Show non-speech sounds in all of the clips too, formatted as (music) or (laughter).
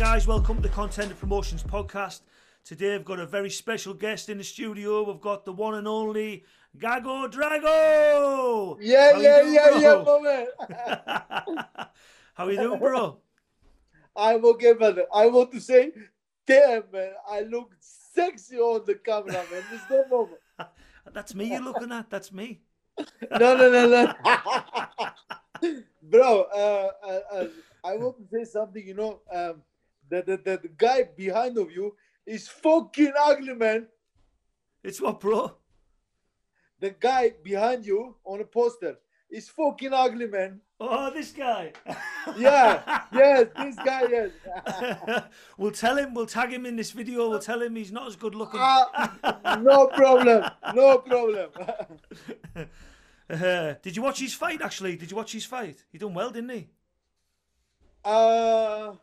guys, welcome to the Contender Promotions podcast. Today I've got a very special guest in the studio. We've got the one and only Gago Drago. Yeah, How yeah, doing, yeah, yeah, bro? my man. (laughs) How are you doing, bro? I'm okay, brother. I want to say, damn, man, I look sexy on the camera, man. There's no moment. (laughs) That's me you're looking at. That's me. No, no, no, no. (laughs) Bro, uh, uh, uh, I want to say something, you know, um, the, the, the, the guy behind of you is fucking ugly, man. It's what, bro? The guy behind you on a poster is fucking ugly, man. Oh, this guy. (laughs) Yeah, yes, this guy, yes. (laughs) we'll tell him. We'll tag him in this video. We'll tell him he's not as good looking. Ah, no problem, no problem. (laughs) Uh, did you watch his fight? Actually, did you watch his fight? He done well, didn't he? Uh,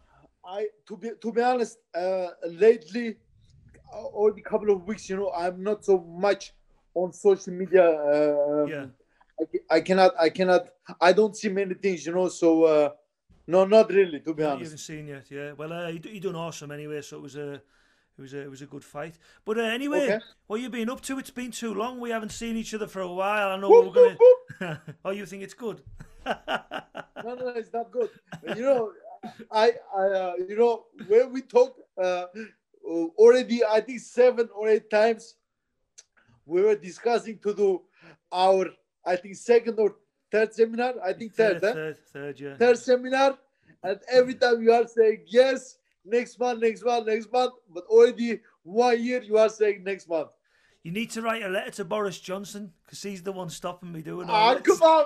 I to be to be honest, uh, lately, uh, already couple of weeks, you know, I'm not so much on social media. Uh, Yeah. I, I cannot, I cannot, I don't see many things, you know. So, uh, no, not really, to be You honest. haven't seen yet, yeah. Well, uh, he, d- he done awesome anyway, so it was a, it was a, it was a good fight. But uh, anyway, Okay. what you been up to? It's been too long. We haven't seen each other for a while. I know Whoop, we're gonna. (laughs) oh, you think it's good? (laughs) No, no, it's not good. You know, I, I, uh, you know, when we talk uh, already, I think seven or eight times, we were discussing to do our, I think second or third seminar. I think third, third, huh? third, third, yeah. third seminar, and every time you are saying yes, next month, next month, next month, but already one year you are saying next month. You need to write a letter to Boris Johnson because he's the one stopping me doing all Ah, this. come on.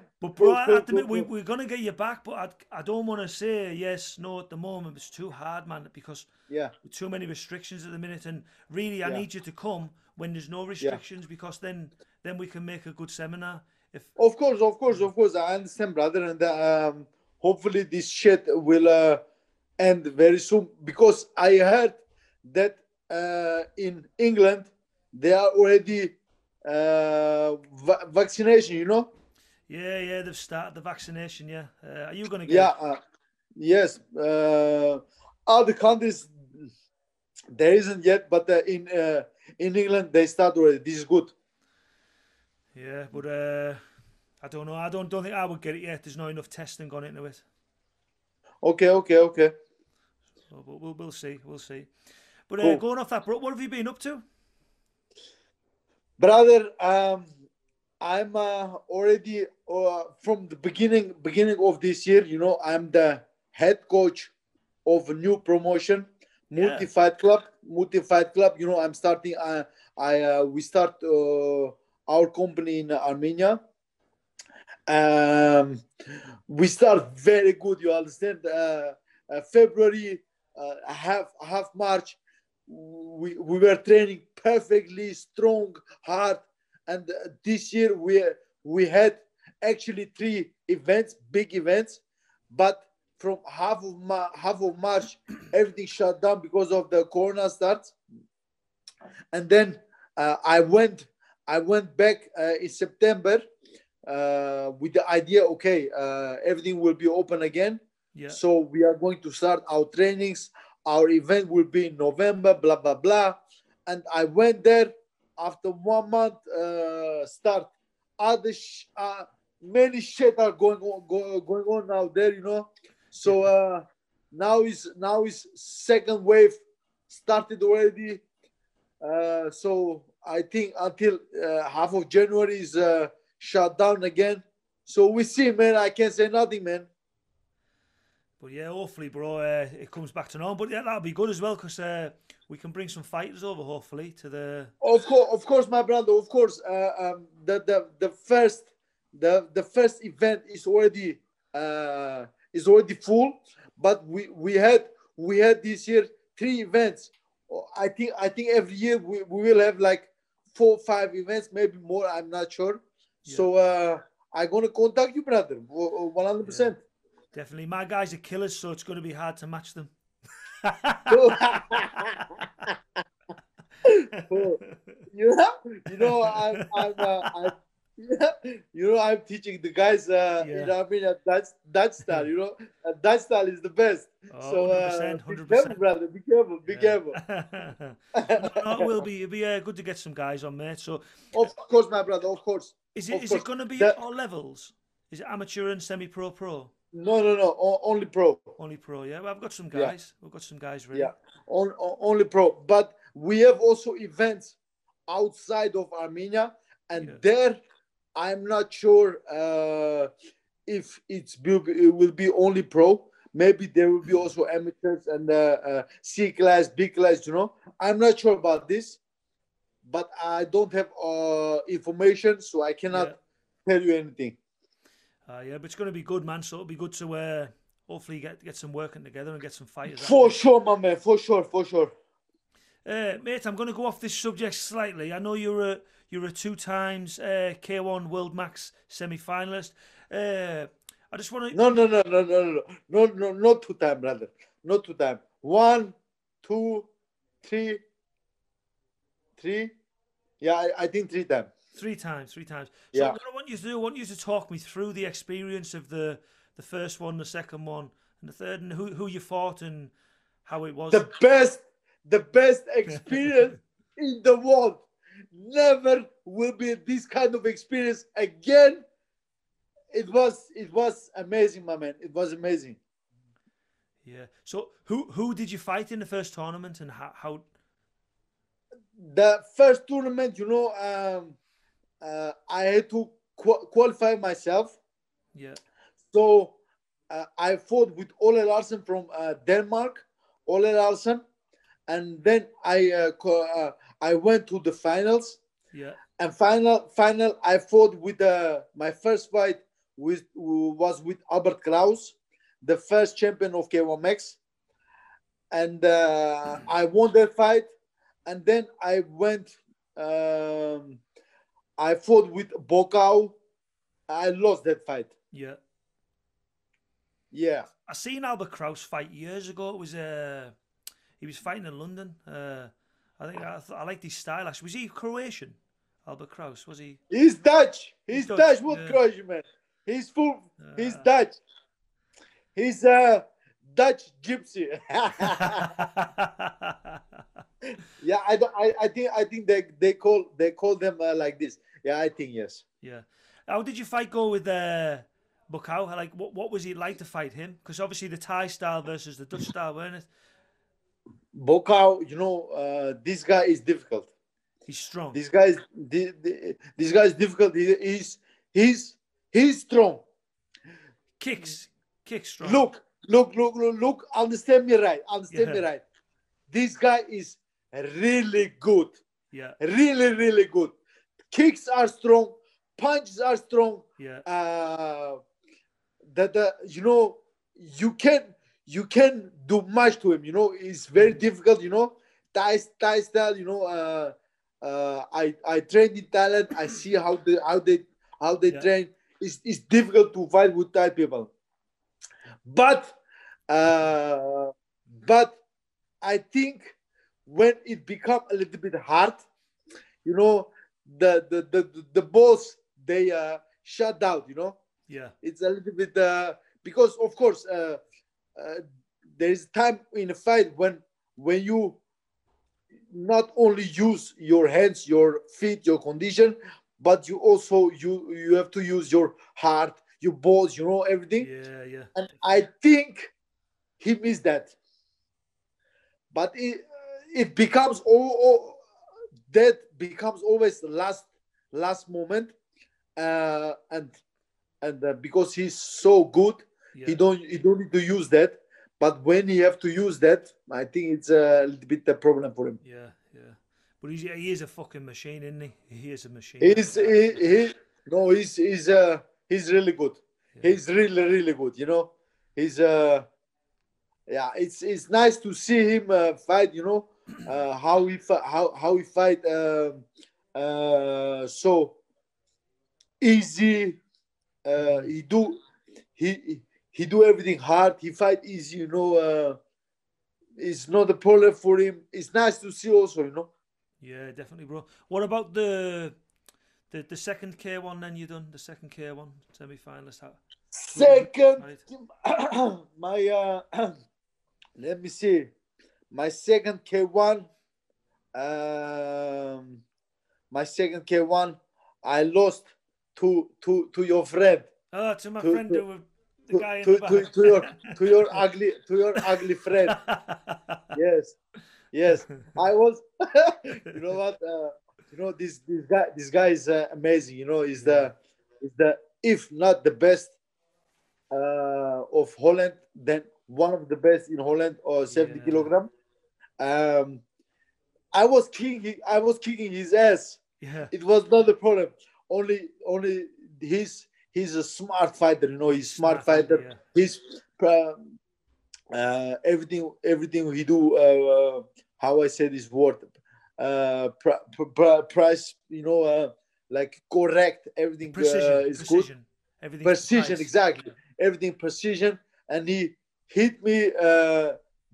(laughs) But bro, (laughs) I- cool, at the minute, cool, we, we're gonna get you back, but I, I don't want to say yes, no at the moment. It's too hard, man, because yeah, with too many restrictions at the minute. And really, I Yeah. need you to come when there's no restrictions, because then then we can make a good seminar. If of course, of course, of course. I understand, brother, and um, hopefully this shit will uh, end very soon because I heard that uh, in England they are already uh, va- vaccination. You know. yeah, yeah, they've started the vaccination. Yeah, uh, are you gonna get? Yeah, it? uh, yes. Uh, other countries there isn't yet, but uh, in uh, in England they start already. This is good. yeah, but uh, I don't know. I don't don't think I would get it yet. There's not enough testing gone into it. Okay, okay, okay. So, but we'll we'll see, we'll see. But uh, Cool. going off that, bro, what have you been up to? Brother, um, I'm uh, already uh, from the beginning beginning of this year. You know, I'm the head coach of a new promotion, Yeah. Multi Fight Club. Multi Fight Club. You know, I'm starting. Uh, I uh, we start uh, our company in Armenia. Um, we start very good. You understand? Uh, uh, February, uh, half half March, we we were training perfectly strong, hard, and this year we we had actually three events, big events, but from half of Ma- half of March, (clears throat) everything shut down because of the Corona starts, and then uh, I went I went back uh, in September uh, with the idea, okay, uh, everything will be open again. Yeah, So we are going to start our trainings. Our event will be in November, blah blah blah. And I went there after one month. Uh, start other sh- uh, many shit are going on go, going on out there, you know. So uh, now is now is second wave started already. Uh, so I think until uh, half of January is uh, shut down again. So we see, man. I can't say nothing, man. But yeah, hopefully, bro, uh, it comes back to normal. But yeah, that'll be good as well because uh, we can bring some fighters over, hopefully, to the. Of course, of course, my brother. Of course, uh, um, the the the first the the first event is already uh, is already full, but we we had we had this year three events. I think I think every year we, we will have like four five events, maybe more. I'm not sure. Yeah. So uh, I'm gonna contact you, brother. One hundred percent. Definitely, my guys are killers, so it's going to be hard to match them. (laughs) you know, you know, I'm, I'm, uh, I, Yeah, (laughs) you know, I'm teaching the guys, uh, Yeah. you know, I mean, uh, Dutch, Dutch style, you know, uh, Dutch style is the best. Oh, so, uh, 100%, be 100%. careful, brother, be careful, be Yeah. careful. (laughs) no, no, it will be. It'll be uh, good to get some guys on, there. So, Of course, my brother, of course. is it Of is it going to be That- all levels? Is it amateur and semi-pro, pro? No, no, no, o- only pro. Only pro, yeah. Well, I've got some Yeah. guys. We've got some guys ready. Yeah, on, on- only pro. But we have also events outside of Armenia, and Yeah. there, I'm not sure uh, if it's will be, it will be only pro. Maybe there will be also amateurs and uh, uh, C class, B class. You know, I'm not sure about this, but I don't have uh, information, so I cannot Yeah. tell you anything. Uh, yeah, but it's going to be good, man. So it'll be good to uh, hopefully get get some working together and get some fighters. For there. sure, my man. For sure, for sure. Uh, mate, I'm going to go off this subject slightly. I know you're a you're a two times uh, K1 World Max semi finalist. Uh, I just want to. No, no, no, no, no, no, no, no, not two time, brother. Not two time. One, two, three, three. Yeah, I, I think three time. Three times, three times. So Yeah. what I want you to do, I want you to talk me through the experience of the the first one, the second one, and the third, and who who you fought and how it was. The best, the best experience (laughs) in the world. Never will be this kind of experience again. It was, it was amazing, my man. It was amazing. Yeah. So who who did you fight in the first tournament and how? how The first tournament, you know, um, uh, I had to qu- qualify myself. yeah. So uh, I fought with Ole Laursen from uh, Denmark, Ole Laursen, and then I uh, co- uh, I went to the finals. Yeah. And final final I fought with uh, my first fight with was with Albert Kraus, the first champion of K1 Max, and uh, I won that fight. And then I went. Um, I fought with Buakaw. I lost that fight. Yeah. Yeah. I seen Albert Kraus fight years ago. It was uh, he was fighting in London. Uh, I think I, th- I liked his style. Actually, was he Croatian? Albert Kraus was he? He's Dutch. He's, He's Dutch, Dutch. What yeah. crush, man? He's full. He's Uh, Dutch. He's a Dutch gypsy. (laughs) (laughs) yeah, I, don't- I, I think I think they they call they call them uh, like this. Yeah, I think yes. yeah. How did your fight go with uh, Buakaw? Like, what what was it like to fight him? Because obviously the Thai style versus the Dutch style, weren't it? Buakaw, you know, uh, this guy is difficult. He's strong. This guy is thi- thi- this guy is difficult. He, he's he's he's strong. Kicks, kicks strong. Look, look, look, look, look. Understand me right. Understand me right. This guy is really good. Yeah, Really, really good. Kicks are strong. Punches are strong. yeah, Uh, that the you know you can you can do much to him. You know it's very difficult. You know Thai Thai style. You know uh, uh, I I trained in Thailand. I see how they how they how they Yeah. train. It's, it's difficult to fight with Thai people. But uh, but I think when it become a little bit hard, you know, the the the, the, balls they uh, shut out. You know, yeah, it's a little bit uh, because of course uh, uh, there is time in a fight when when you not only use your hands, your feet, your condition, but you also you you have to use your heart, your balls, you know everything. yeah, yeah. And I think he missed that. But it, it becomes all, all that becomes always the last last moment, uh, and and uh, because he's so good, yeah. he don't he don't need to use that. But when he have to use that, I think it's a little bit a problem for him. Yeah, yeah. But he's, he is a fucking machine, isn't he? He is a machine. He's he, he no he's he's uh he's really good. Yeah. He's really really good. You know, he's uh yeah. It's it's nice to see him uh, fight. You know, uh, how he fi- how how he fight um, uh, so easy. Uh, he do he he do everything hard. He fight easy. You know, uh, it's not a problem for him. It's nice to see also. You know. Yeah, definitely, bro. What about the The the second K one then you done the second K one semi finalist. Second, (clears throat) my uh, (clears throat) let me see, my second K one, um, my second K one, I lost to to to your friend. Oh, to my to, friend to, who, the to, guy to, in the to, to your to your ugly to your ugly friend. (laughs) yes, yes. I was. (laughs) you know what? Uh, you know this this guy this guy is uh, amazing. You know, is the is the if not the best uh, of Holland, then one of the best in Holland or 70 yeah. kilogram. Um, I was kicking I was kicking his ass. Yeah. It was not the problem. Only only he's he's a smart fighter. You know, he's smart, smart fighter. Yeah. He's uh, uh, everything everything he do. Uh, uh how I say this word uh, pr- pr- price, you know, uh, like correct. Everything precision, uh, is precision. good. Everything precision, exactly. Everything precision, and he hit me uh,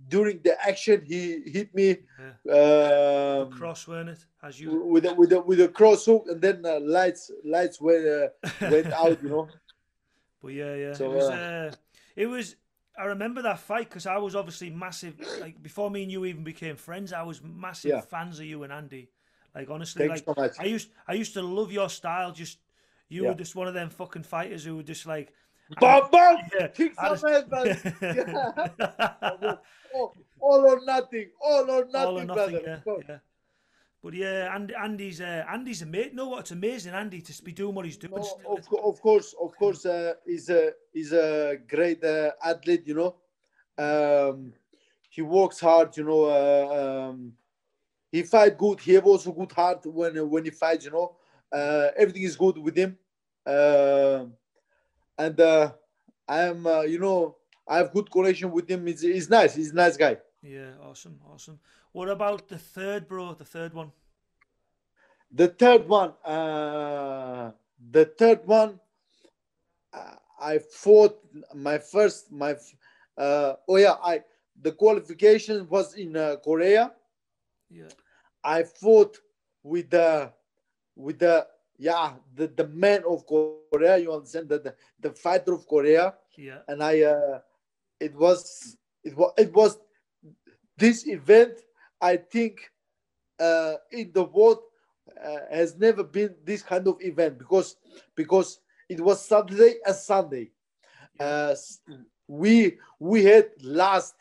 during the action. He hit me yeah. um, cross, weren't it? As you with a, with a, with a cross hook, and then uh, lights lights went uh, (laughs) went out. You know. But yeah, yeah. So, it was. Uh, uh it was I remember that fight because I was obviously massive. Like before me and you even became friends, I was massive yeah. fans of you and Andy. Like honestly, Thanks like so I used I used to love your style. Just you yeah. were just one of them fucking fighters who were just like. Bam (laughs) bam, yeah, kick some head, (laughs) man. (laughs) all, all or nothing, all or nothing, all or nothing brother. Yeah, yeah. But yeah, Andy, Andy's uh, Andy's amazing. No, what's amazing, Andy, to be doing what he's doing. No, of, of course, of course, uh, he's a he's a great uh, athlete. You know, um, he works hard. You know, uh, um, he fight good. He have also good heart when when he fights. You know, uh, everything is good with him, uh, and uh, I am. Uh, you know, I have good connection with him. He's, he's nice. He's a nice guy. Yeah, awesome, awesome. What about the third, bro? The third one. The third one. Uh, the third one. Uh, I fought my first. My. Uh, oh yeah, I. The qualification was in uh, Korea. Yeah. I fought with the, with the yeah the the man of Korea. You understand that the, the fighter of Korea. Yeah. And I. Uh, it was it was it was this event I think uh, in the world uh, has never been this kind of event because because it was Saturday and Sunday. Uh, we we had last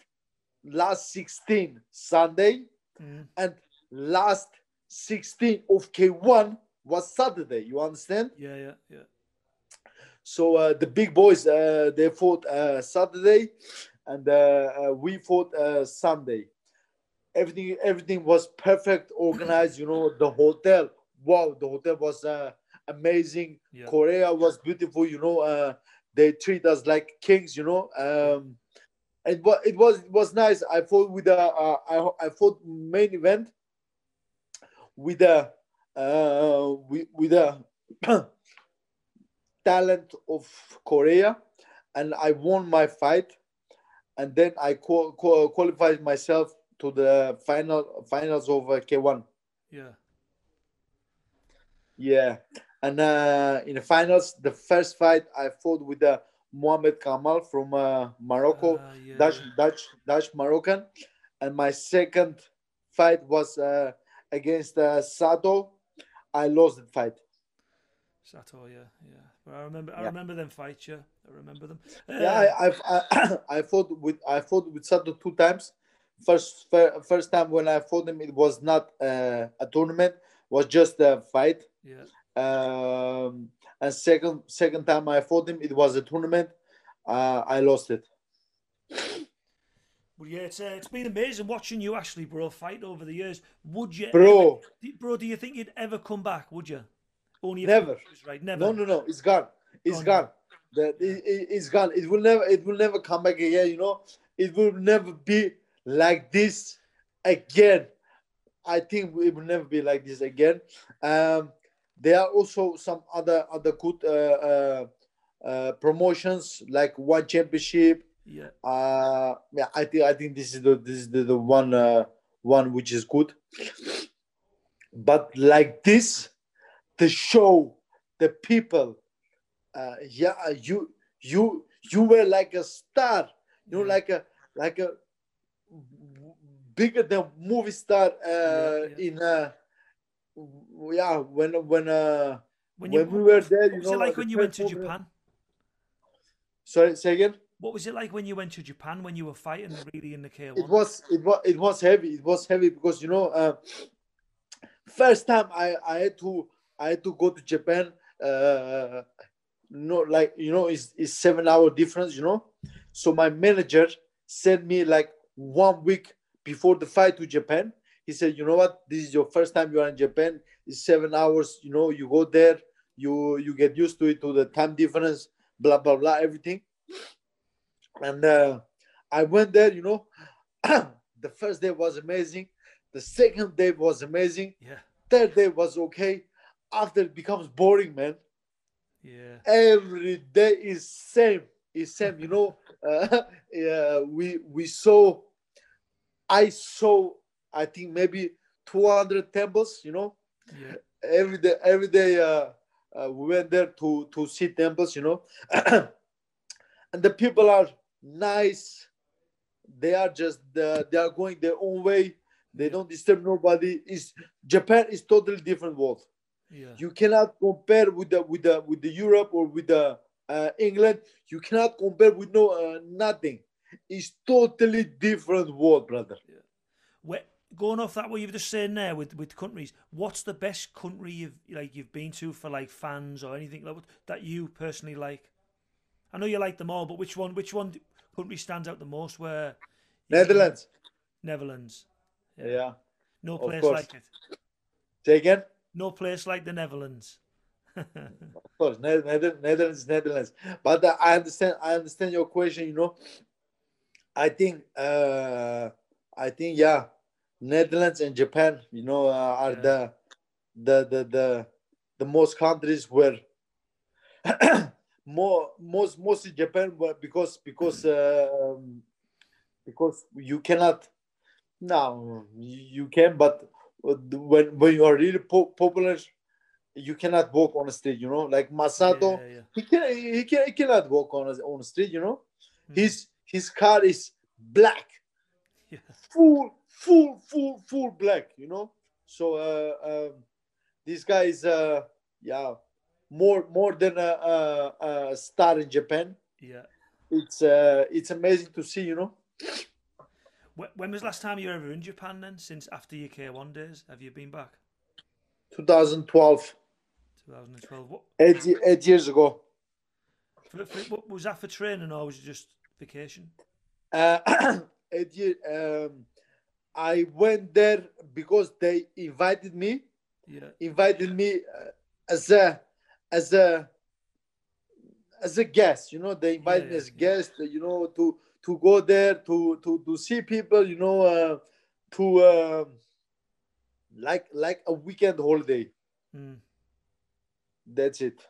last 16 Sunday mm. and last 16 of K1 was Saturday. You understand? Yeah, yeah, yeah. So uh, the big boys uh, they fought uh, Saturday, and uh, uh, we fought uh, Sunday everything everything was perfect organized you know the hotel wow the hotel was uh, amazing yeah. korea was beautiful you know uh, they treat us like kings you know um it was it was it was nice i fought with a uh, I, I fought main event with a uh with, with a (clears throat) talent of korea and i won my fight and then i qualified myself to the final finals of uh, K1. Yeah. Yeah, and uh, in the finals, the first fight I fought with uh, Mohamed Khamal from uh, Morocco, uh, yeah, Dutch, yeah. Dutch, Dutch Moroccan, and my second fight was uh, against uh, Sato. I lost the fight. Sato, yeah, yeah. But I remember, I remember them fights. Yeah, I remember them. yeah, I, I, I, (coughs) I fought with, I fought with Sato two times first first time when I fought him, it was not uh, a tournament, was just a fight. Yeah. Um, and second second time I fought him, it was a tournament. Uh, I lost it. Well, yeah, it's uh, it's been amazing watching you Ashley, bro, fight over the years. Would you, bro, ever, bro? Do you think you'd ever come back? Would you? Only never. Right, never. No, no, no. It's gone. It's gone. That it, it, it's gone. It will never. It will never come back again. You know, it will never be like this again. I think it will never be like this again. Um, there are also some other other good uh, uh, uh, promotions like one championship. Yeah. Uh, yeah. I think I think this is the this is the, the one uh, one which is good. But like this, the show, the people. Uh, yeah, you you you were like a star. You know, like a like a bigger than movie star uh, yeah, yeah. in uh, yeah when when uh when, you, when we were there. You know, it like when you went to Japan? Sorry, say again. What was it like when you went to Japan when you were fighting really in the K1? It was it was it was heavy. It was heavy because you know, uh, first time I I had to I had to go to Japan. Uh, no, like you know, it's, it's seven hour difference. You know, so my manager sent me like one week before the fight to Japan. He said, you know what, this is your first time you are in Japan. It's seven hours. You know, you go there, you you get used to it to the time difference, blah blah blah, everything. And uh, I went there. You know, (clears throat) the first day was amazing. The second day was amazing. Yeah. Third day was okay. After it becomes boring, man. Yeah. Every day is same. Is same. You know, (laughs) uh, (laughs) yeah, we we saw. I saw. I think maybe 200 temples. You know. Yeah. Every day, every day, uh, uh, we went there to to see temples. You know, (clears throat) and the people are nice. They are just uh, they are going their own way. They don't disturb nobody. Is Japan is totally different world. Yeah. You cannot compare with the with the with the Europe or with the uh, England. You cannot compare with no uh, nothing. It's totally different world, brother. Yeah. Where, going off that, what you've just saying there with, with countries, what's the best country you've like you've been to for like fans or anything like that you personally like? I know you like them all, but which one which one country stands out the most? Where Netherlands. Netherlands. Yeah. yeah. No place like it. Say again. No place like the Netherlands. (laughs) of course, Netherlands, Netherlands. But uh, I understand. I understand your question. You know, I think. Uh, I think yeah, Netherlands and Japan. You know, uh, are yeah. the, the the the the most countries where (clears throat) more most mostly Japan, but because because uh, um, because you cannot. No, you can, but when when you are really po- popular, you cannot walk on the street. You know, like Masato, yeah, yeah. he can he can he cannot walk on on the street. You know, mm. his his car is black, yeah. full full full full black. You know, so uh, um, this guy is uh, yeah more more than a, a, a star in Japan. Yeah, it's uh, it's amazing to see. You know. When was last time you were ever in Japan then? Since after your K1 days, have you been back? 2012. 2012. What? Eight, eight years ago. For, for, what, was that for training or was it just vacation? Uh, (clears throat) eight year, um, I went there because they invited me. Yeah. Invited me uh, as a as a as a guest. You know, they invite yeah, me as guest. You know, to to go there to to to see people you know uh, to uh, like like a weekend holiday mm. that's it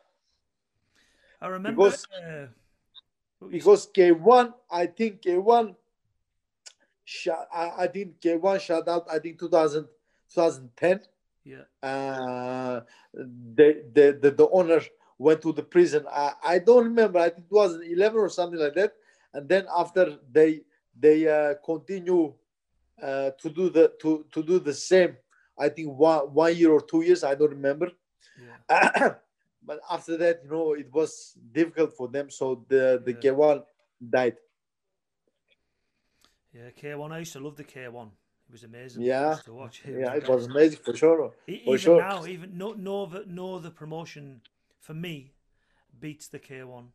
i remember because, uh, because k1 i think k1 shot I, I think k1 shut out i think 2000 2010 yeah. Uh the the the, the owner went to the prison. I, I don't remember. I think it was 11 or something like that. And then after they they uh, continue uh, to do the to, to do the same i think one one year or two years i don't remember. Yeah. (coughs) but after that you know it was difficult for them. So the the yeah. k1 died. Yeah k1 i used to love the k1 it was amazing yeah to watch it yeah was it was amazing for sure for even sure. now even no no the no the promotion for me beats the k1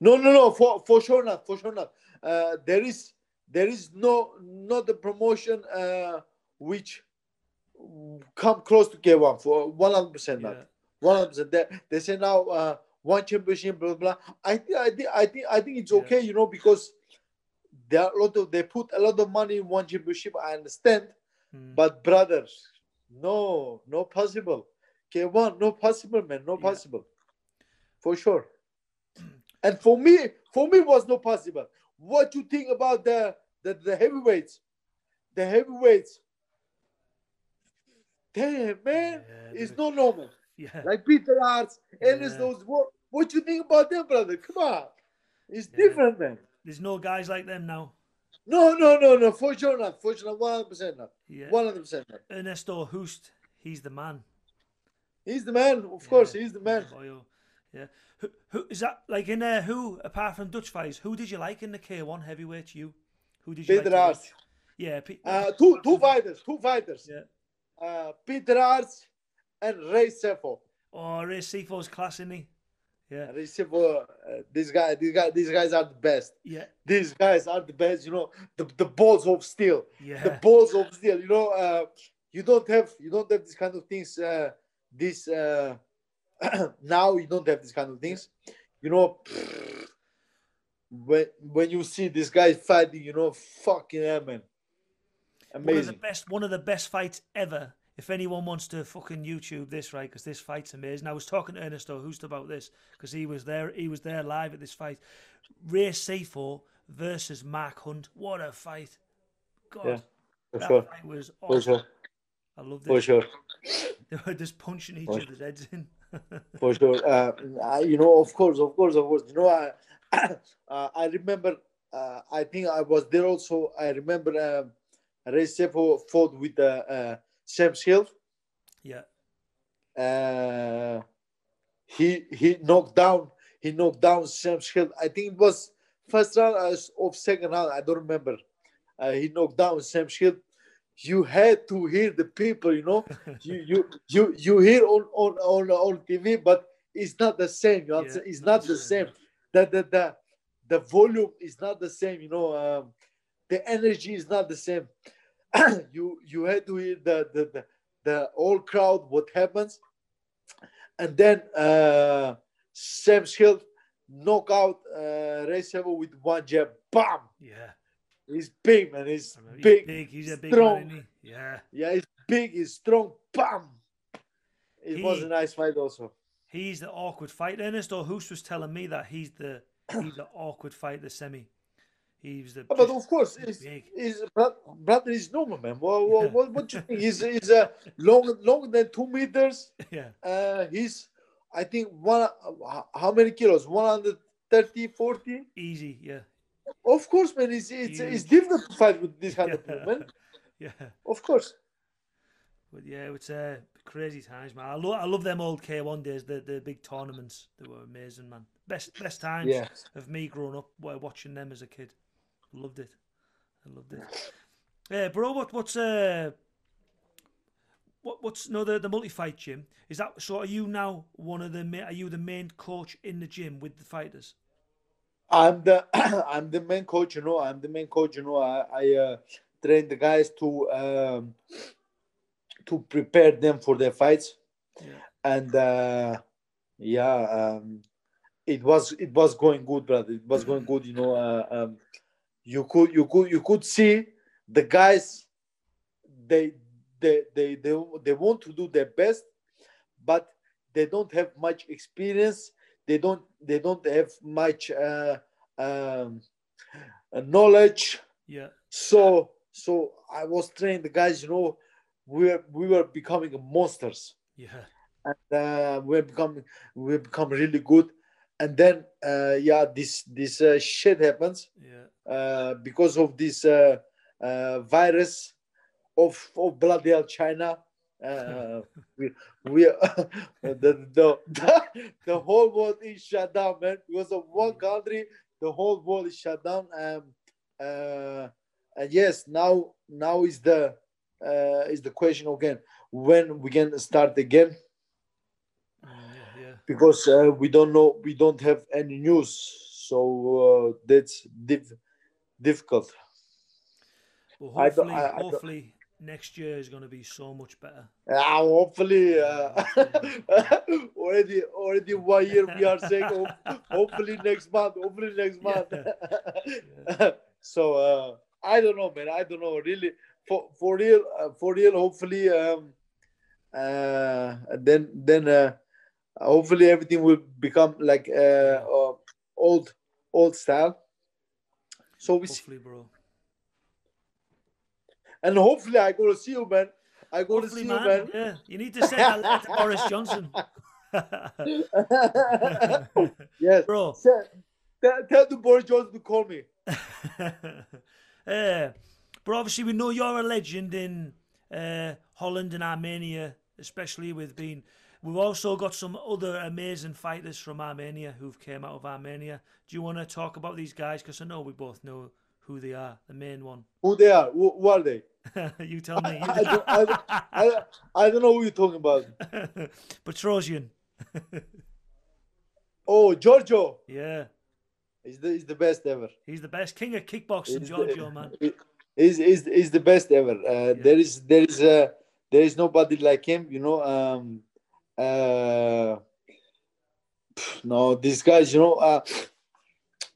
no, no, no. For for sure not. For sure not. Uh, there is there is no not the promotion uh, which come close to K1 for one hundred percent not. One hundred percent. They they say now uh, one championship, blah blah. I think I think I think I think it's okay, yeah. you know, because there are a lot of they put a lot of money in one championship. I understand, mm. but brothers, no, no possible. K1, no possible, man, no yeah. possible, for sure. And for me, for me was not possible. What you think about the the, the heavyweights? The heavyweights. Damn man, yeah, it's not normal. Yeah. like Peter Aerts, Yeah. those. What, what you think about them, brother? Come on, it's Yeah. different, man. There's no guys like them now. No, no, no, no. For sure not. For sure not. One hundred percent not. Yeah. One hundred percent not. Ernesto Hoost, he's the man. He's the man. Of course, he's the man. boyo. Yeah. Who, who is that like in uh, who apart from Dutch fights? Who did you like in the K1 heavyweight? You? Who did you like? Peter to Aerts. watch? Yeah. Pe- Uh, two, two fighters. Two fighters. yeah. Uh, Peter Aerts and Ray Sefo. Oh, Ray Sefo's class, isn't he? Yeah. Ray Sefo. Uh, this guy. These guys. These guys are the best. Yeah. These guys are the best. You know, the, the balls of steel. Yeah. the balls of steel. You know, uh, you don't have you don't have these kind of things. Uh, this uh, (clears throat) now you don't have these kind of things. You know, when when you see this guy fighting, you know, fucking hell, man, Amazing. one of the best, one of the best fights ever. If anyone wants to fucking YouTube this, right? Because this fight's amazing. I was talking to Ernesto Hoost about this because he was there. He was there live at this fight. Ray Sefo versus Mark Hunt. What a fight! God, Yeah, For that sure, fight was for awesome. sure, I loved for sure, (laughs) They were just punching each other's heads in. (laughs) for sure. Uh, I- you know, of course, of course, of course. You know, I (coughs) uh, I remember. Uh, I think I was there also. I remember um, Ray Sefo fought with uh, Sem Schilt. yeah, uh, he he knocked down he knocked down Sem Schilt. I think it was first round uh, of second round. I don't remember. Uh, he knocked down Sem Schilt. You had to hear the people, you know. (laughs) you you you you hear on on on on TV, but it's not the same. You understand? it's not the same. The the the the volume is not the same. You know, um, the energy is not the same. (coughs) you you had to hear the the the, the whole crowd what happens, and then uh, Sem Schilt knock out uh, Ray with one jab. Bam! yeah. He's big man. He's He's big. big. He's a big strong. man, he? Yeah. Yeah, he's big. He's strong. Bam! It was a nice fight also. He's the awkward fight. Ernesto Hoost was telling me that he's the he's the awkward fight, the semi. He was the But of course, he's he's, brother is normal man. What what, what, what you think? He's he's uh, long longer than two meters. (laughs) yeah. Uh, he's I think one. uh, How many kilos? 130, 40? Easy, yeah. Of course, man. It's it's, it's difficult to fight with this kind of Yeah. people, man. (laughs) Yeah. Of course. But yeah, it's uh, crazy times, man. I love I love them old K one days, the the big tournaments. They were amazing, man. Best best times Yeah. of me growing up wa- watching them as a kid. Loved it. I loved it. Yeah, bro, what what's uh what what's no the, the multi fight gym? Is that so are you now one of the ma- are you the main coach in the gym with the fighters? I'm the (clears throat) I'm the main coach. You know, I'm the main coach. You know, I, I uh, train the guys to um, to prepare them for their fights, Yeah. and uh, yeah, um, it was it was going good, brother. It was going good. You know, uh, um, you could you could you could see the guys. They they they they they want to do their best, but they don't have much experience they don't they don't have much uh, um, uh, knowledge Yeah. so so i was training the guys you know we were we were becoming monsters Yeah. and uh, we're becoming we become really good and then uh, yeah this this uh, shit happens Yeah. Uh, because of this uh, uh, virus of of bloody hell China. Uh, we we (laughs) the, the (laughs) the whole world is shut down, man. Because of one country, the whole world is shut down. Um, uh, and yes, now now is the uh, is the question again when we can start again yeah. Because uh, we don't know we don't have any news so uh, that's diff- difficult. Well, hopefully, I- I don't- hopefully next year is going to be so much better. Ah, hopefully uh, (laughs) already already one year we are saying ho- hopefully next month hopefully next month. (laughs) So uh, i don't know man. I don't know really. For for real uh, for real hopefully um uh then then uh hopefully everything will become like uh, uh old old style so we see Hopefully, bro. and hopefully I go to see you, man. I go Hopefully, to see man. you, man. Yeah, you need to send that letter to Boris Johnson, (laughs) (laughs) yes. bro. Tell, tell- tell the Boris Johnson to call me. (laughs) uh, but obviously, we know you're a legend in uh, Holland and Armenia, especially with being. We've also got some other amazing fighters from Armenia who've came out of Armenia. Do you want to talk about these guys? Because I know we both know who they are. The main one. Who they are? Who, who are they? (laughs) you tell me. I don't, I, don't, I, I don't know who you're talking about. (laughs) Petrosyan. (laughs) Oh, Giorgio. Yeah, He's the, he's the best ever. he's the best king of kickboxing, He's Giorgio, the, man. He's, he's, he's the best ever. Uh, There is there is uh, there is nobody like him. You know. Um, uh, no, these guys. You know. Uh,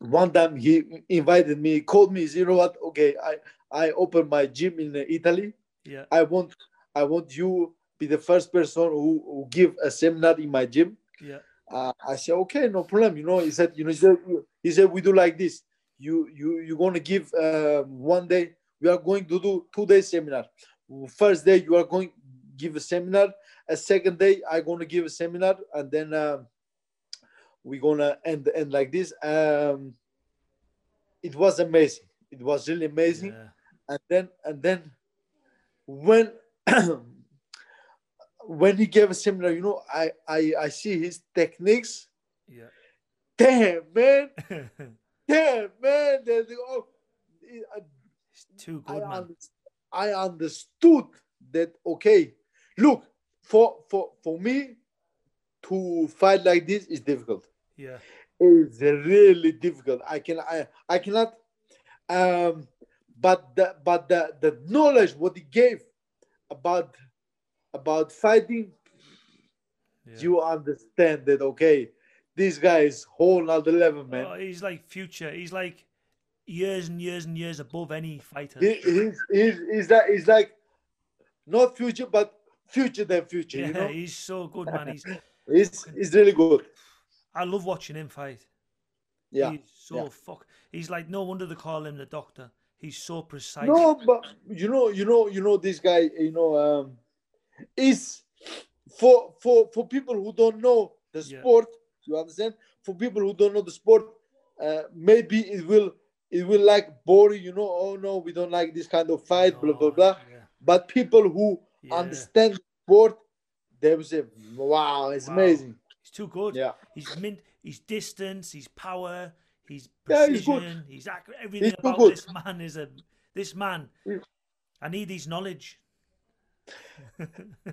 one time he invited me, called me. You know what? Okay, I I opened my gym in Italy. Yeah, I want I want you be the first person who, who give a seminar in my gym. yeah, Uh, I said, okay, no problem. You know, he said, you know, he said, he said we do like this. You you you're gonna give uh, one day. We are going to do two day seminar. First day you are going give a seminar. A second day i'm gonna give a seminar, and then um, we're gonna end end like this. Um, it was amazing. It was really amazing yeah. and then and then when (clears throat) when he gave a seminar you know i i i see his techniques yeah. damn man (laughs) damn man There's- oh, I, He's too I, good, man. under- I understood that okay look for for for me to fight like this is difficult Yeah, it's really difficult. I can I I cannot um but the but the the knowledge what he gave about about fighting yeah. you understand that okay this guy is whole other level man Oh, he's like future. He's like years and years and years above any fighter. he, he's, he's, he's like he's like not future but future than future yeah, you know he's so good, man. He's. (laughs) he's, he's really good I love watching him fight. yeah He's so yeah. fuck. He's like no wonder they call him the doctor. He's so precise. No, but you know, you know, you know, this guy, you know, um, is for for for people who don't know the Yeah. sport. You understand? For people who don't know the sport, uh, maybe it will it will like boring. You know, oh no, we don't like this kind of fight, blah blah blah. Yeah, But people who yeah. understand sport, they will say, "Wow, it's Wow. amazing." He's too good. Yeah, He's mint. He's distance. He's power. He's Yeah, precision. he's he's, good. accurate. Everything He's about this man is a. This man. Yeah. I need his knowledge. (laughs)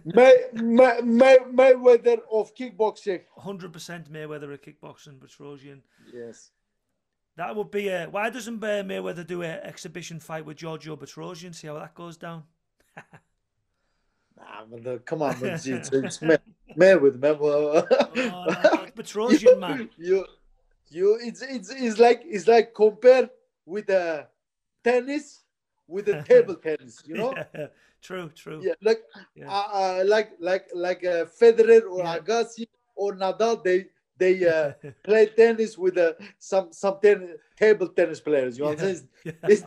May, May, May, Mayweather of kickboxing. Hundred percent Mayweather at kickboxing, Petrosyan. Yes. That would be a. Why doesn't uh, Mayweather do an exhibition fight with Giorgio Petrosyan? See how that goes down. (laughs) Nah, but the, come on, man. (laughs) It's, it's, it's May, Mayweather, man. Oh, no, Petrosyan, man. you you it's it's it's like it's like compare with a tennis with a (laughs) table tennis you know Yeah, true, true. yeah like Yeah. uh, uh, like like like uh, Federer or Yeah. Agassi or Nadal they they uh, (laughs) play tennis with uh, some some ten, table tennis players you Yeah. understand (laughs) Yeah. it's,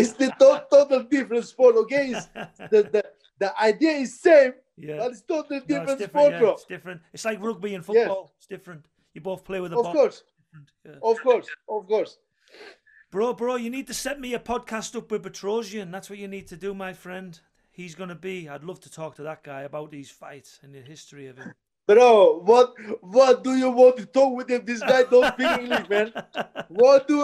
it's the to- total different sport okay it's (laughs) the, the the idea is same yeah. but it's totally No, it's different, different, sport yeah, bro It's different. It's like rugby and football. It's different. You both play with a ball. of ball. course of course of course Bro, bro, you need to set me a podcast up with Petrosyan. That's what you need to do, my friend. He's going to be. I'd love to talk to that guy about these fights and the history of him. Bro, what what do you want to talk with him? This guy don't speak English, man. What do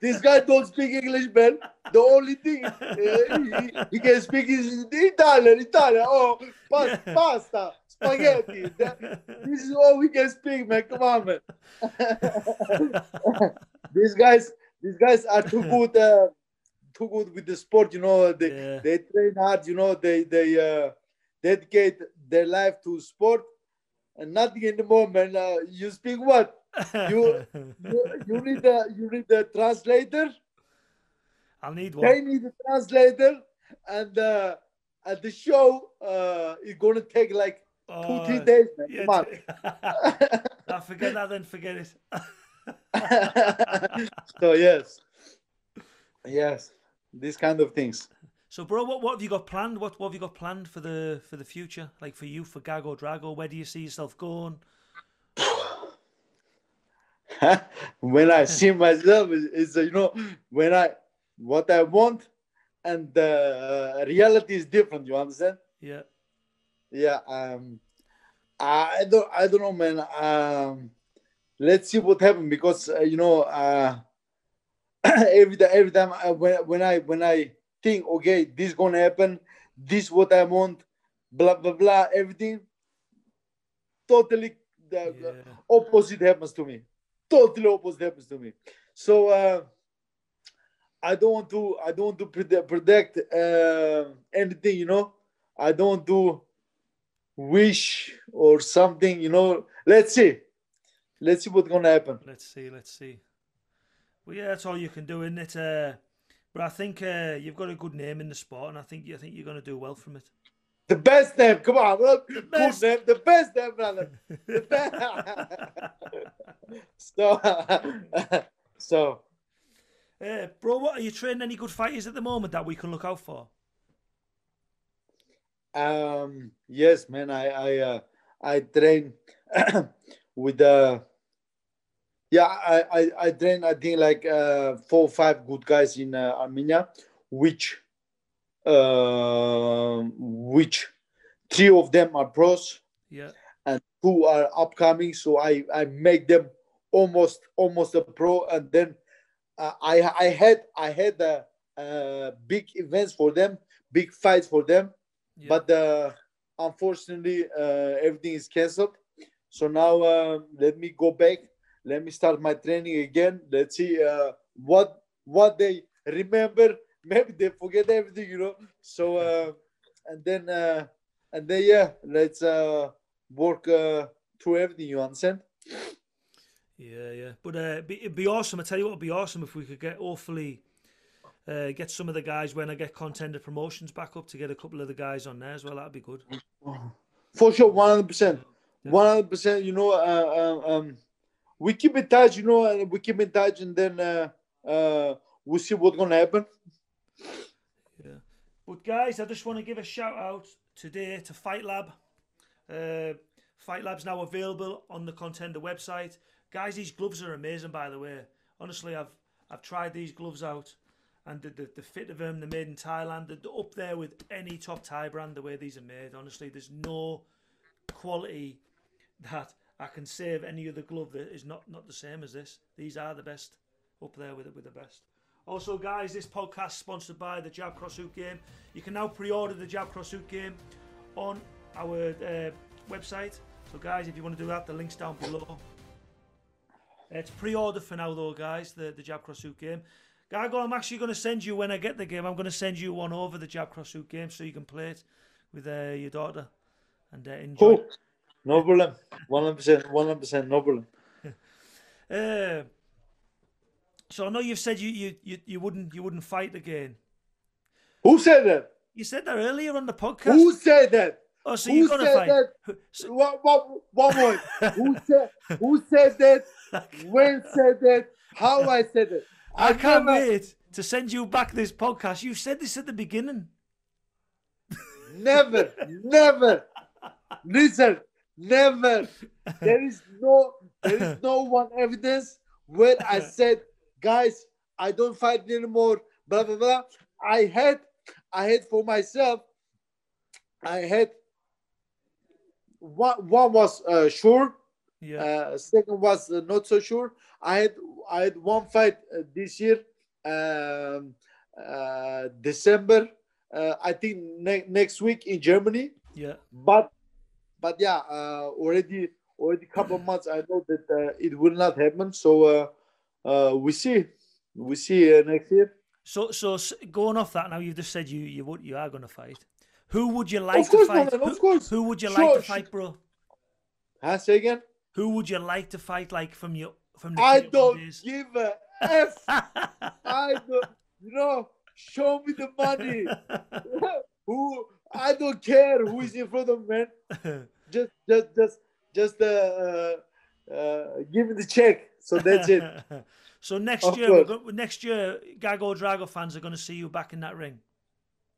this guy don't speak English, man? The only thing uh, he, he can speak is Italian, Italian. Oh, pas- Yeah. pasta, spaghetti. That- this is all we can speak, man. Come on, man. (laughs) these guys, these guys are too (laughs) good, uh, too good with the sport. You know, they Yeah. they train hard. You know, they they uh, dedicate their life to sport. And nothing in the moment. Uh, you speak what? You- You, (laughs) you need a you need a translator. I'll need They one. need a translator, and uh, at the show, uh, it's gonna take like two three Oh, days. Man. yeah, Come on. t- (laughs) Ah, forget that then, forget it. (laughs) so yes, yes, these kind of things. So, bro, what, what have you got planned? What, what have you got planned for the for the future? Like for you, for Gago Drago, where do you see yourself going? (laughs) when I see (laughs) myself, is you know when I what I want, and the uh, reality is different. You understand? Yeah. Yeah. Um, I don't. I don't know, man. Um, let's see what happens because uh, you know uh, (clears throat) every time every time I, when when I when I think okay this gonna happen, this what I want, blah blah blah, everything totally the, Yeah. opposite happens to me. Totally opposite happens to me. So uh, I don't want to. I don't want to predict, predict uh, anything. You know, I don't want to wish or something. You know, let's see. Let's see what's gonna happen. Let's see, let's see. Well, yeah, that's all you can do, isn't it? Uh, but I think uh, you've got a good name in the sport, and I think I think you're going to do well from it. The best name. Come on, look, good best. name. The best name, brother. The (laughs) best. (laughs) so, (laughs) so Uh, bro, what are you training any good fighters at the moment that we can look out for? Um, yes, man. I I uh, I train (coughs) with uh yeah I, I I train I think like uh four or five good guys in uh, Armenia, which uh, which three of them are pros Yeah, and two are upcoming. So I I make them almost almost a pro, and then uh, I I had I had uh, uh, big events for them, big fights for them yeah. but uh, unfortunately uh, everything is cancelled so now uh, let me go back let me start my training again let's see uh, what what they remember (laughs) maybe they forget everything you know so uh, and then uh, and then yeah let's uh, work uh, through everything you understand yeah, yeah. But uh, it'd be, it'd be awesome. I tell you what, it'd be awesome if we could get awfully uh, get some of the guys when I get contender promotions back up to get a couple of the guys on there as well. That'd be good. for sure 100% 100% you know uh, uh, um, we keep in touch you know and we keep in touch and then uh, uh, we'll see what's gonna happen Yeah. But guys, I just want to give a shout out today to Fight Lab. Uh, Fight Lab's now available on the Contender website. Guys, these gloves are amazing, by the way. Honestly, I've I've tried these gloves out, and the, the, the fit of them, they're made in Thailand. They're up there with any top Thai brand. The way these are made, honestly, there's no quality that I can save any other glove that is not not the same as this. These are the best, up there with it with the best. Also, guys, this podcast is sponsored by the Jab Cross Hook Game. You can now pre-order the Jab Cross Hook Game on our uh, website. So, guys, if you want to do that, the link's down below. It's pre-order for now, though, guys. The the Jab Cross Hook Game. Gago, I'm actually going to send you when I get the game. I'm going to send you one over the Jab Cross Hook Game so you can play it with uh, your daughter and uh, enjoy. cool no problem 100% 100% no problem (laughs) Uh, so I know you've said you, you, you, you wouldn't you wouldn't fight again. who said that You said that earlier on the podcast. who said that oh, so who said fight? that Who- so- what, what, one who said who said that when said that how I said it (laughs) I can't never- wait to send you back this podcast. You said this at the beginning. Never, never. (laughs) Listen, never. There is no, there is no (laughs) one evidence where I said, guys, I don't fight anymore. Blah blah blah. I had, I had for myself. I had. One, one was uh, sure. Yeah, Uh, second was uh, not so sure. I had I had one fight uh, this year, um, uh, December. Uh, I think ne- next week in Germany. yeah. But but yeah, uh, already already couple months. I know that uh, it will not happen. So uh, uh, we see we see uh, next year. So so going off that now, you've just said you you would you are going to fight. Who would you like Of course, to fight? man, of who, course. who would you Sure, like to fight, bro? Huh? Say again. Who would you like to fight? Like from your from the I K1 don't days? give a f. (laughs) I don't. You know, show me the money. (laughs) who I don't care who is in front of me, man. (laughs) Just just just just uh, uh, uh, give me the check. So that's it. (laughs) so next Of year, next year, Gago Drago fans are going to see you back in that ring.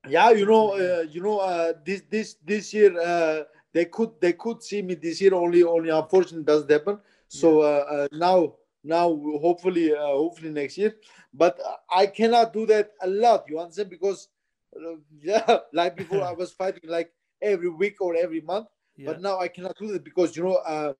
Yeah, you know, uh, you know, uh, this this this year uh, they could they could see me this year only only unfortunately doesn't happen. So uh, uh, now now hopefully uh, hopefully next year, but I cannot do that a lot. You understand? Because uh, (laughs) yeah, like before (laughs) I was fighting like every week or every month, Yeah. but now I cannot do that because you know uh,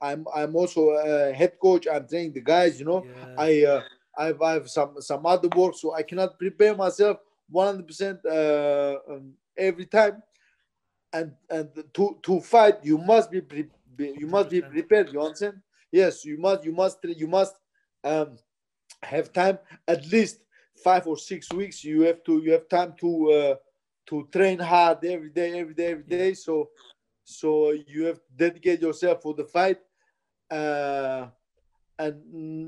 I'm I'm also a head coach. I'm training the guys. You know, yeah. I uh, I've, I have some some other work, so I cannot prepare myself 100 percent uh, um, every time. And and to to fight, you must be, pre- be you must be prepared. You understand? Yes, you must you must you must um, have time at least five or six weeks. You have to you have time to uh, to train hard every day, every day, every day. So so you have to dedicate yourself for the fight. Uh, and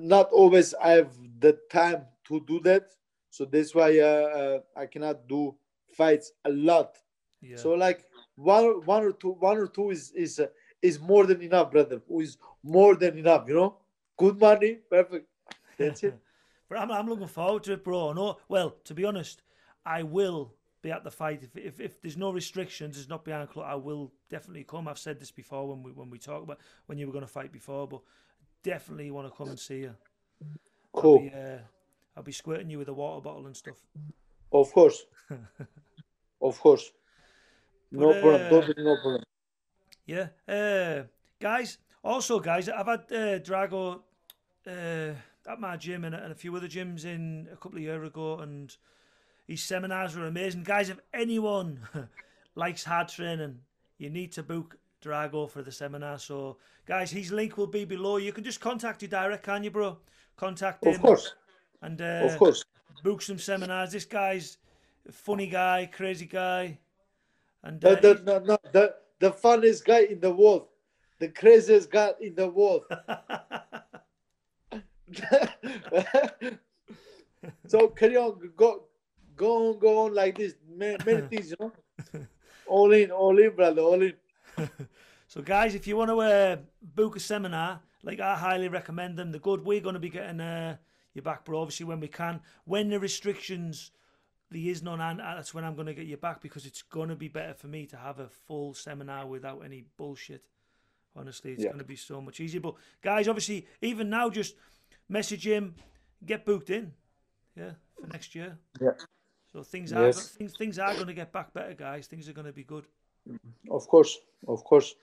not always I have the time to do that. So that's why uh, uh, I cannot do fights a lot. yeah. So like one, one or two, one or two is is uh, is more than enough, brother. Who is more than enough? You know, good money, perfect. That's it. (laughs) But I'm, I'm looking forward to it, bro. No, well, to be honest, I will be at the fight if if, if there's no restrictions, it's not behind closed. I will definitely come. I've said this before when we when we talk about when you were going to fight before, but definitely want to come and see you. I'll Cool. be, uh, I'll be squirting you with a water bottle and stuff. Of course. (laughs) of course. No But, problem. uh, Totally no problem. Yeah, uh, guys. Also, guys, I've had uh, Drago uh, at my gym and, and a few other gyms in a couple of years ago, and his seminars were amazing. Guys, if anyone (laughs) likes hard training, you need to book Drago for the seminar. So, guys, his link will be below. You can just contact you direct, can you, bro? Contact him Of course. and uh, Of course. book some seminars. This guy's a funny guy, crazy guy, and uh, The, the, no, no, the, the funniest guy in the world. The craziest guy in the world. (laughs) (laughs) so carry on, go, go on, go on like this. Many, (laughs) many things, you know. All in, all in, brother, all in. (laughs) So, guys, if you want to uh, book a seminar, like I highly recommend them. They're good. We're going to be getting uh, you back, bro. Obviously, when we can. When the restrictions, there is none, and that's when I'm going to get you back because it's going to be better for me to have a full seminar without any bullshit. Honestly, it's Yeah. going to be so much easier. But guys, obviously, even now, just message him, get booked in, yeah, for next year. Yeah. So things are Yes. things things are going to get back better, guys. Things are going to be good. Of course, of course,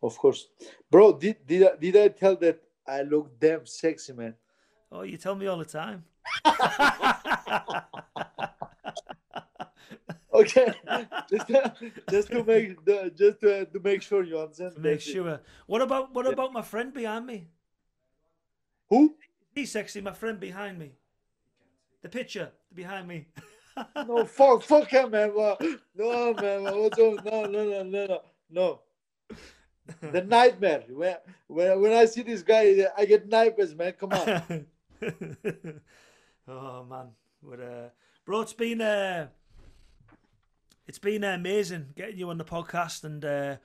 of course. Bro, did, did, I, did I tell that I look damn sexy, man? Oh, you tell me all the time. (laughs) Okay, just, just to make the, just to, to make sure you understand. make sure. What about what Yeah. about my friend behind me? Who? He's sexy. My friend behind me. The picture behind me. (laughs) No, fuck, fuck him, man. No, man. What's wrong? No, no, no, no, no, no. The (laughs) nightmare. When, when, when I see this guy, I get nightmares, man. Come on. (laughs) oh man, but uh, bro, it's been uh, it's been amazing getting you on the podcast, and uh,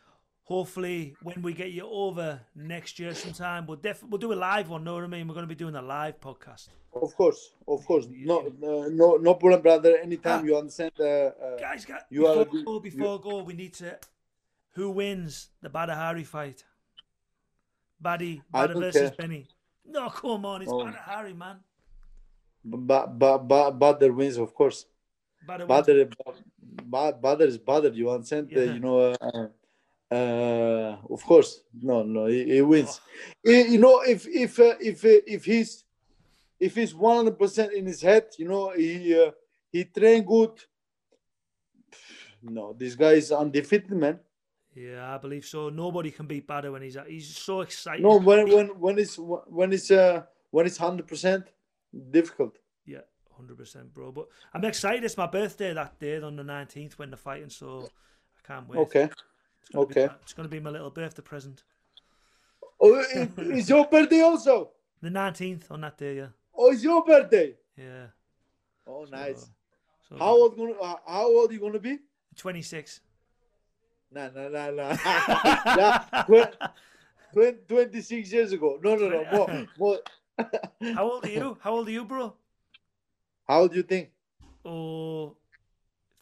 hopefully when we get you over next year sometime, we'll def- we'll do a live one. Know what I mean? We're going to be doing a live podcast. Of course, of course. No, no, no, no problem, brother. Anytime you understand. Uh, uh, Guys, guys You before, are- we go, before we go, we need to. Who wins the Badr Hari fight? Baddy, I versus care. Benny. No, come on, it's Oh. Badr Hari, man. but, but, but, Badr wins, of course. Badr, Ba- Badr is Badr. You understand? Uh, Yeah. you know. Uh, uh, of course, no, no, he, he wins. Eh, You know, if if uh, if uh, if he's if he's one hundred percent in his head, you know, he uh, he train good. No, this guy is undefeated, man. Yeah, I believe so. Nobody can beat Badr when he's. He's so excited. No, when when when it's when it's uh when it's hundred percent difficult. Yeah, hundred percent, bro. But I'm excited. It's my birthday that day on the nineteenth when they're fighting, so I can't wait. Okay, It's be okay. my- it's gonna be my little birthday present. Oh, it- it's your birthday also. The nineteenth on that day, yeah, Oh, it's your birthday. yeah. Oh, nice. So How old gonna uh, How old you gonna be? Twenty six. Nah, nah, nah, nah. (laughs) yeah, twen- 26 years ago. No, no, no. More, (laughs) more. How old are you? How old are you, bro? How old do you think? Oh,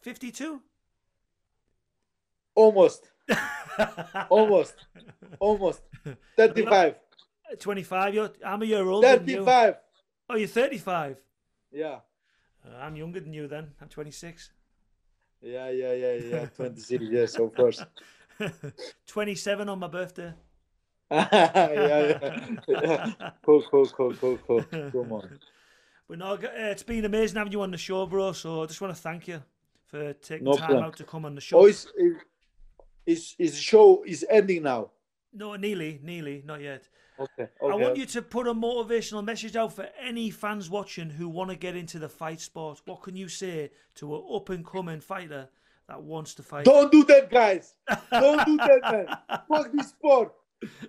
52? (laughs) Almost, almost, almost. 35. 25. You're, I'm a year older than you. 35. Oh, you're 35. Yeah. Uh, I'm younger than you then. I'm 26. Yeah, yeah, yeah, yeah. 26. yes, of course. (laughs) 27 on my birthday. yeah, (laughs) yeah, yeah. Cool, cool, cool, cool, cool. Come on. But no, uh, it's been amazing having you on the show, bro. So I just want to thank you for taking No time problem. out to come on the show. Oh, is is is show is ending now? No, nearly, nearly, not yet. Okay. I want you to put a motivational message out for any fans watching who want to get into the fight sport. What can you say to an up and coming fighter that wants to fight? Don't do that, guys. Don't do that, man. (laughs) Fuck this sport.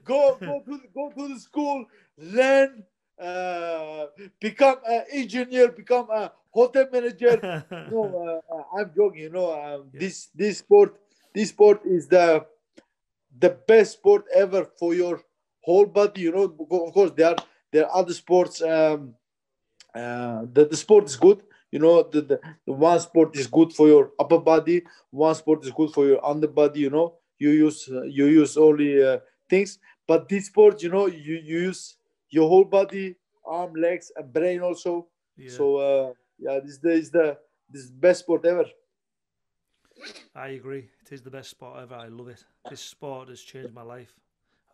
Go, go to, go to the school, learn, uh, become an engineer, become a hotel manager. (laughs) no, uh, uh, I'm joking. You know, um, Yeah. this this sport, this sport is the the best sport ever for your whole body. You know, of course there are there are other sports. Um, uh, the the sport is good. You know, the, the the one sport is good for your upper body. One sport is good for your underbody. You know, you use uh, you use only uh, things, but this sport, you know, you, you use your whole body, arm, legs, and brain also. Yeah, So uh, yeah, this the is the this is the best sport ever. I agree. It is the best sport ever. I love it. This sport has changed my life.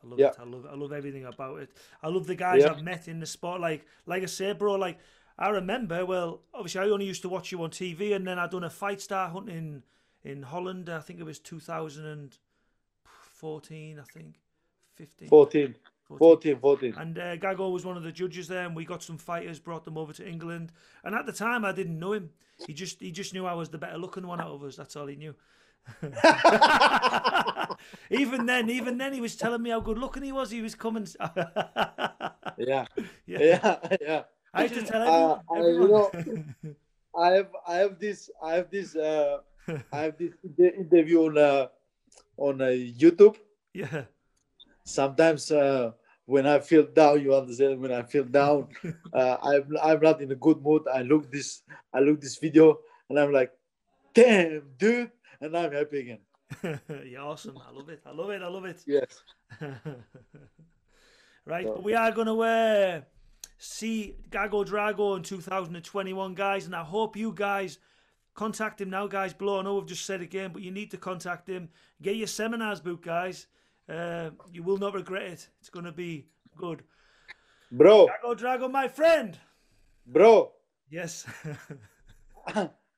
I love Yeah. it. I love I love everything about it. I love the guys Yeah. I've met in the sport. Like like I said, bro, like I remember, well, obviously I only used to watch you on TV and then I done a fight star hunt in, in Holland. I think it was 2014, I think. 15. 14, 14. 14, 14. And uh, Gago was one of the judges there, and we got some fighters, brought them over to England. And at the time, I didn't know him. He just he just knew I was the better looking one out of us. That's all he knew. (laughs) even then, even then, he was telling me how good looking he was. He was coming. (laughs) Yeah, yeah. yeah, yeah. I have to tell Uh, everyone. I- you everyone. (laughs) I have I have this I have this uh, I have this interview on uh, on uh, YouTube. yeah, Sometimes uh, when I feel down, you understand. When I feel down, uh, I'm I'm not in a good mood. I look this I look this video and I'm like, damn, dude, and I'm happy again. (laughs) You're awesome. I love it. I love it. I love it. Yes. (laughs) right, but we are going to uh, see Gago Drago in 2021, guys, and I hope you guys contact him now, guys. Below, I know we've just said again, but you need to contact him. Get your seminars book, guys. Uh, you will not regret it. It's going to be good. Bro, Gago Drago, my friend. bro, Yes. (laughs)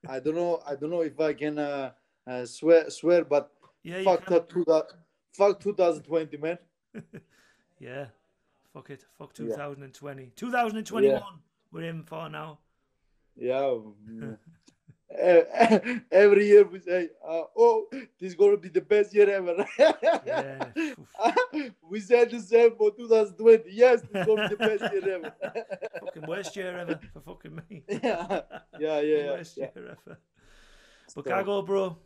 I don't know. I don't know if I can uh, uh, swear swear, but yeah, fuck that, two fuck 2020, man. (laughs) Yeah. Fuck it. Fuck Yeah. 2020. 2021. We're in for now. Yeah. (laughs) Every year we say, uh, "Oh, this is gonna be the best year ever." (laughs) Yeah. we said the same for 2020. Yes, it's gonna be the best year ever. fucking worst year ever for fucking me. yeah, yeah, yeah, yeah. worst yeah. year ever. But So, bro,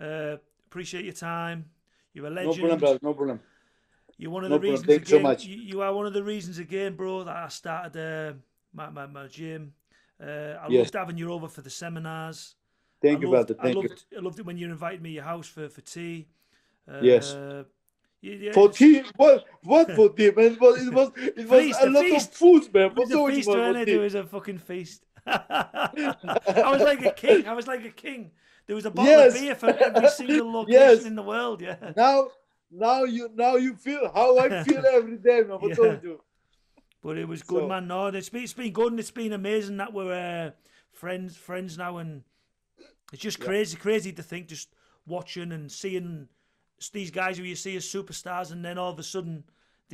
uh, appreciate your time. You're a no legend. problem, brother. No problem. You're one of No the reasons Thank you so again. much. You, you are one of the reasons again, bro, that I started uh, my, my my gym. Uh, I Yes. loved having you over for the seminars. Thank I you, loved, brother. I Thank you. loved, I loved it when you invited me to your house for for tea. Uh, Yes. yeah, For tea? What? What for tea, man? It was, it was, it was Feast, a a lot of food, man. It What was a you feast, wasn't it? It was a fucking feast. I was like a king. I was like a king. There was a bottle Yes. of beer for every single (laughs) location Yes. in the world. Yeah. Now, now you, now you feel how I (laughs) feel every day, man. What Yeah. do you? But it was good, So- man. No, it's been, it's been good and it's been amazing that we're uh, friends friends now, and it's just Yeah. crazy, crazy to think just watching and seeing these guys who you see as superstars, and then all of a sudden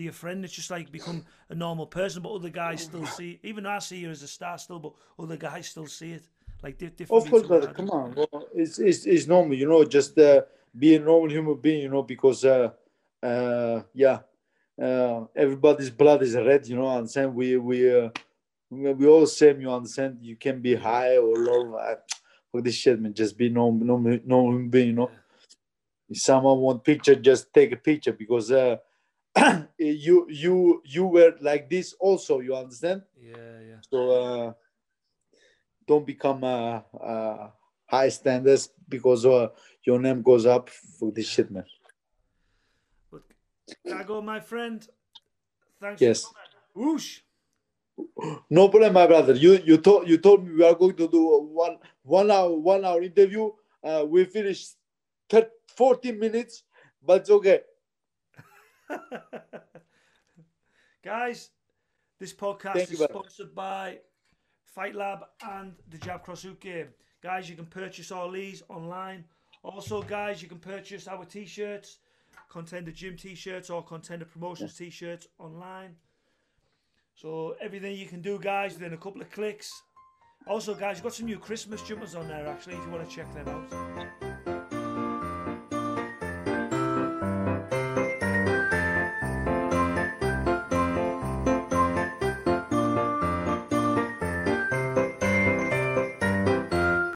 your friend. It's just like become a normal person, but other guys still see. Even I see you as a star still, but other guys still see it like di- different. Of course, brother. Come on. Well, it's, it's, it's normal, you know, just uh, be a normal human being, you know, because, uh, uh, yeah, uh, everybody's blood is red, you know, understand? We, we, uh, we we all same, you understand? You can be high or low. Uh, fuck this shit, man. Just be normal, normal, normal human being, you know? If someone want picture, just take a picture because uh, (coughs) you, you, you were like this also, you understand? Yeah, yeah. So uh, don't become uh, uh, high standards because uh, your name goes up for this shit, man. But Gago, my friend, thanks. Yes. For. Whoosh. No problem, my brother. You you told you told me we are going to do one one hour one hour interview. Uh, we finished 30, 14 minutes, but it's okay. (laughs) Guys, this podcast Thank is sponsored by Fight Lab and the Jab Cross Hook game. Guys, you can purchase all these online. Also, guys, you can purchase our t-shirts, Contender Gym t-shirts or Contender Promotions t-shirts online. So everything you can do, guys, within a couple of clicks. Also, guys, you've got some new Christmas jumpers on there, actually, if you want to check them out.